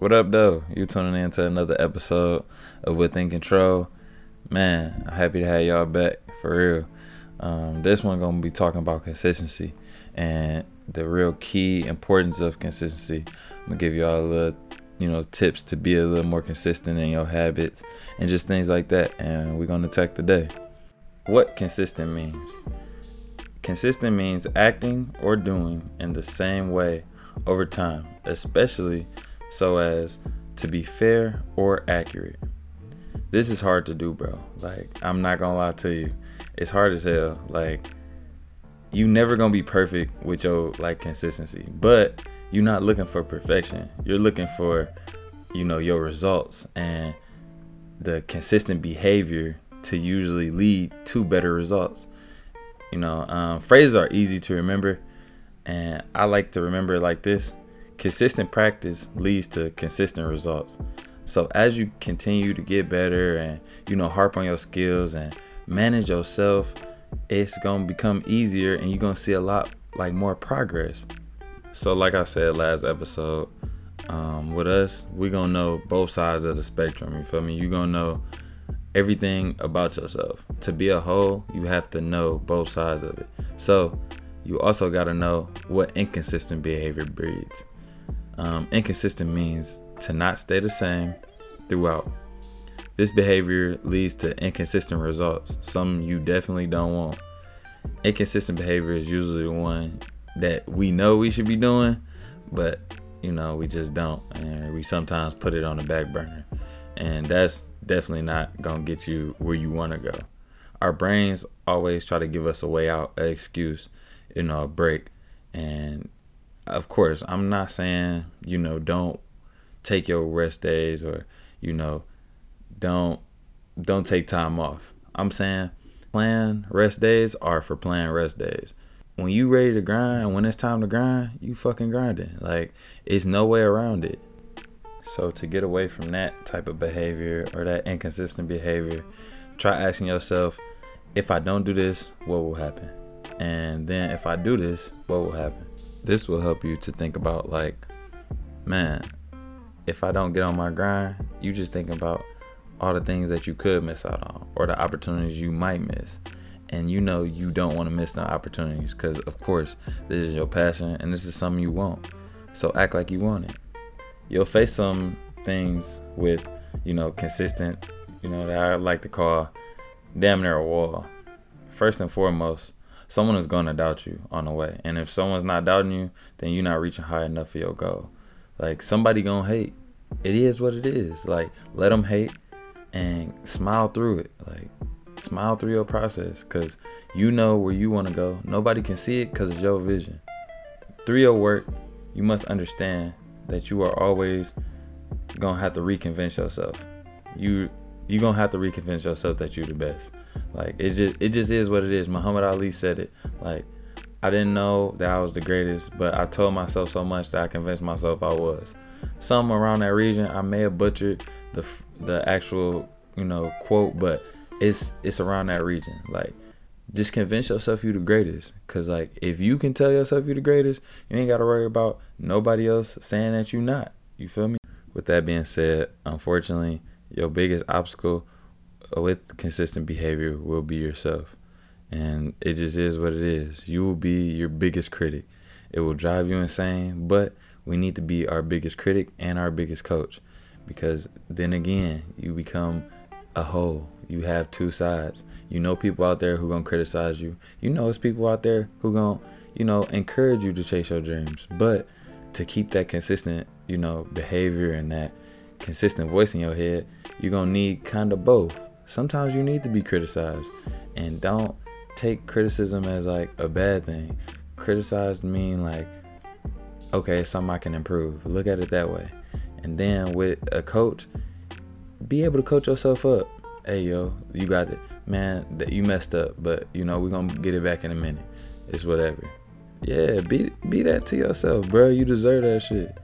What up, though? You tuning in to another episode of Within Control. Man, I'm happy to have y'all back for real. Um, this one gonna be talking about consistency and the real key importance of consistency. I'm gonna give y'all a little, you know, tips to be a little more consistent in your habits and just things like that. And we're gonna attack the day. What consistent means? Consistent means acting or doing in the same way over time, especially so as to be fair or accurate. This is hard to do, bro. Like, I'm not gonna lie to you. It's hard as hell. Like, you never gonna be perfect with your like consistency, but you're not looking for perfection. You're looking for, you know, your results and the consistent behavior to usually lead to better results. You know, um, phrases are easy to remember, and I like to remember like this consistent practice leads to consistent results. So as you continue to get better and you know harp on your skills and manage yourself, it's gonna become easier and you're gonna see a lot like more progress. So like I said last episode, um, with us, we're gonna know both sides of the spectrum. You feel me? You're gonna know everything about yourself. To be a whole, you have to know both sides of it. So you also gotta know what inconsistent behavior breeds. Um, inconsistent means to not stay the same throughout. This behavior leads to inconsistent results, some you definitely don't want. Inconsistent behavior is usually one that we know we should be doing, but you know, we just don't. And we sometimes put it on the back burner. And that's definitely not gonna get you where you wanna go. Our brains always try to give us a way out, an excuse, you know, a break. And of course, I'm not saying, you know, don't take your rest days or, you know, don't don't take time off. I'm saying plan rest days are for plan rest days. When you ready to grind, when it's time to grind, you fucking grinding. Like it's no way around it. So to get away from that type of behavior or that inconsistent behavior, try asking yourself, if I don't do this, what will happen? And then if I do this, what will happen? This will help you to think about like, man, if I don't get on my grind, you just think about all the things that you could miss out on or the opportunities you might miss. And you know you don't want to miss the opportunities because of course this is your passion and this is something you want. So act like you want it. You'll face some things with, you know, consistent, you know, that I like to call damn near a wall. First and foremost, someone is going to doubt you on the way. And if someone's not doubting you, then you're not reaching high enough for your goal. Like somebody going to hate. It is what it is. Like let them hate and smile through it. Like smile through your process cuz you know where you want to go. Nobody can see it cuz it's your vision. Through your work, you must understand that you are always going to have to reconvince yourself. You you going to have to reconvince yourself that you're the best. Like it just it just is what it is. Muhammad Ali said it. Like I didn't know that I was the greatest, but I told myself so much that I convinced myself I was. Some around that region, I may have butchered the the actual you know quote, but it's it's around that region. Like just convince yourself you're the greatest. Cause like if you can tell yourself you're the greatest, you ain't gotta worry about nobody else saying that you're not. You feel me? With that being said, unfortunately, your biggest obstacle with consistent behavior will be yourself. And it just is what it is. You will be your biggest critic. It will drive you insane, but we need to be our biggest critic and our biggest coach because then again, you become a whole. You have two sides. You know people out there who going to criticize you. You know it's people out there who going to, you know, encourage you to chase your dreams. But to keep that consistent, you know, behavior and that consistent voice in your head, you're going to need kind of both sometimes you need to be criticized and don't take criticism as like a bad thing. Criticized mean like okay something i can improve. Look at it that way. And then with a coach be able to coach yourself up. Hey yo you got it. Man that you messed up but you know we're gonna get it back in a minute. It's whatever. Yeah be be that to yourself bro you deserve that shit.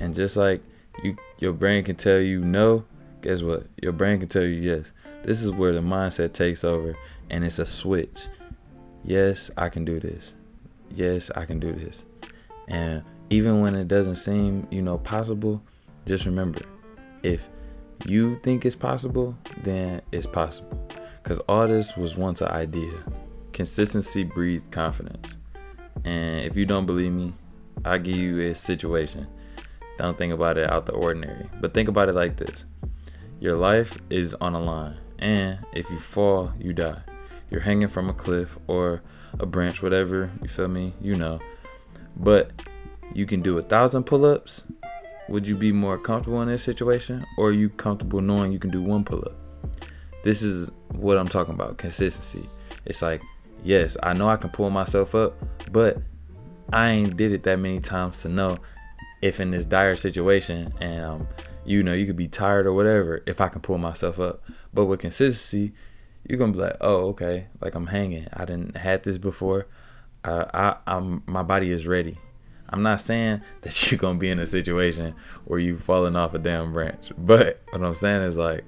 And just like you your brain can tell you no guess what? Your brain can tell you yes. This is where the mindset takes over and it's a switch. Yes, I can do this. Yes, I can do this. And even when it doesn't seem, you know, possible, just remember if you think it's possible, then it's possible. Because all this was once an idea. Consistency breeds confidence. And if you don't believe me, I'll give you a situation. Don't think about it out the ordinary, but think about it like this Your life is on a line, and if you fall, you die. You're hanging from a cliff or a branch, whatever, you feel me? You know. But you can do a thousand pull ups. Would you be more comfortable in this situation, or are you comfortable knowing you can do one pull up? This is what I'm talking about consistency. It's like, yes, I know I can pull myself up, but I ain't did it that many times to know if in this dire situation and um, you know you could be tired or whatever if I can pull myself up. But with consistency, you're gonna be like, oh okay, like I'm hanging. I didn't had this before. Uh, I I'm my body is ready. I'm not saying that you're gonna be in a situation where you falling off a damn branch, but what I'm saying is like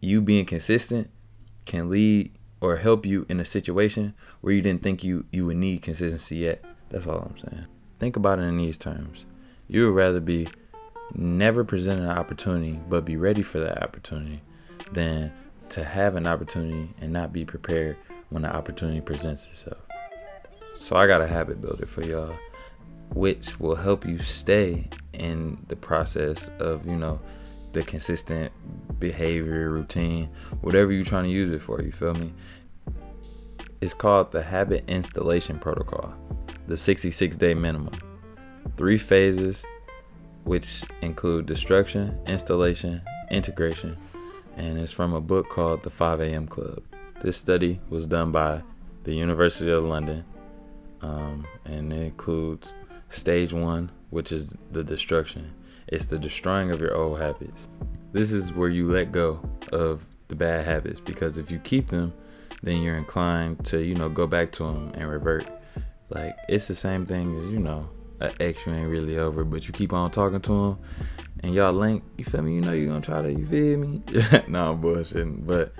you being consistent can lead or help you in a situation where you didn't think you you would need consistency yet. That's all I'm saying. Think about it in these terms. You would rather be never present an opportunity but be ready for that opportunity than to have an opportunity and not be prepared when the opportunity presents itself. So I got a habit builder for y'all which will help you stay in the process of, you know, the consistent behavior, routine, whatever you're trying to use it for, you feel me? It's called the Habit Installation Protocol, the 66 day minimum. Three phases, which include destruction, installation, integration, and it's from a book called The 5 a.m. Club. This study was done by the University of London, um, and it includes stage one, which is the destruction, it's the destroying of your old habits. This is where you let go of the bad habits because if you keep them, then you're inclined to, you know, go back to them and revert. Like it's the same thing as, you know, an ex you ain't really over, but you keep on talking to him and y'all link, you feel me? You know you're gonna try to, you feel me? no, I'm bullshitting. But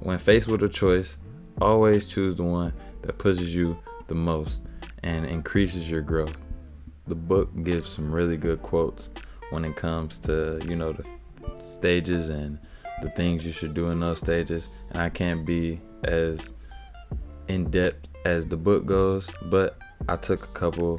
when faced with a choice, always choose the one that pushes you the most and increases your growth. The book gives some really good quotes when it comes to you know the stages and the things you should do in those stages and i can't be as in depth as the book goes but i took a couple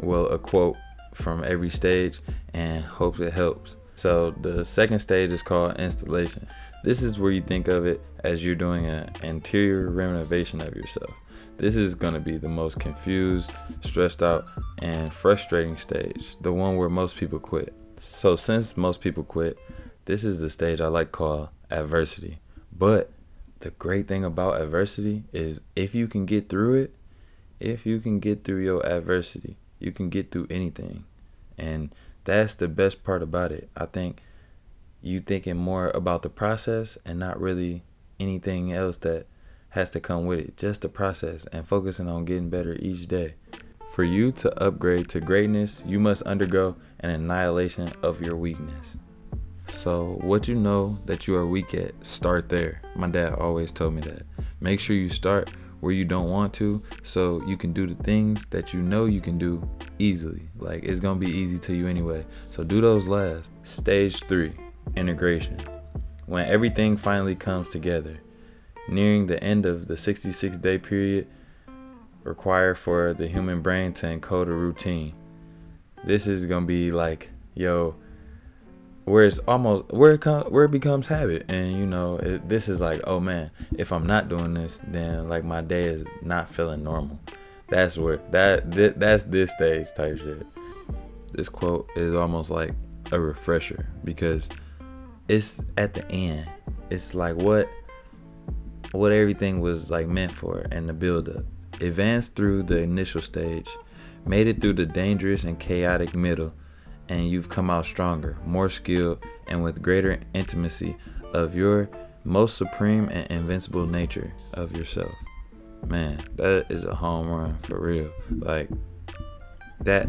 well a quote from every stage and hopes it helps so the second stage is called installation this is where you think of it as you're doing an interior renovation of yourself this is going to be the most confused, stressed out, and frustrating stage, the one where most people quit. So, since most people quit, this is the stage I like call adversity. But the great thing about adversity is if you can get through it, if you can get through your adversity, you can get through anything. And that's the best part about it. I think you thinking more about the process and not really anything else that has to come with it. Just the process and focusing on getting better each day. For you to upgrade to greatness, you must undergo an annihilation of your weakness. So, what you know that you are weak at, start there. My dad always told me that. Make sure you start where you don't want to so you can do the things that you know you can do easily. Like it's to be easy to you anyway. So, do those last. Stage 3 Integration. When everything finally comes together, nearing the end of the 66 day period required for the human brain to encode a routine. This is gonna be like, yo, where it's almost where it com- where it becomes habit, and you know, it, this is like, oh man, if I'm not doing this, then like my day is not feeling normal. That's where that th- that's this stage type shit. This quote is almost like a refresher because it's at the end. It's like what what everything was like meant for and the build up. Advanced through the initial stage, made it through the dangerous and chaotic middle, and you've come out stronger, more skilled, and with greater intimacy of your most supreme and invincible nature of yourself. Man, that is a home run for real. Like that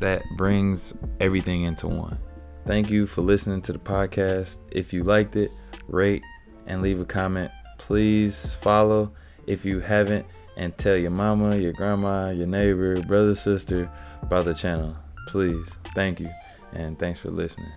that brings everything into one. Thank you for listening to the podcast. If you liked it, rate and leave a comment please follow if you haven't and tell your mama, your grandma, your neighbor, brother, sister about the channel. Please. Thank you. And thanks for listening.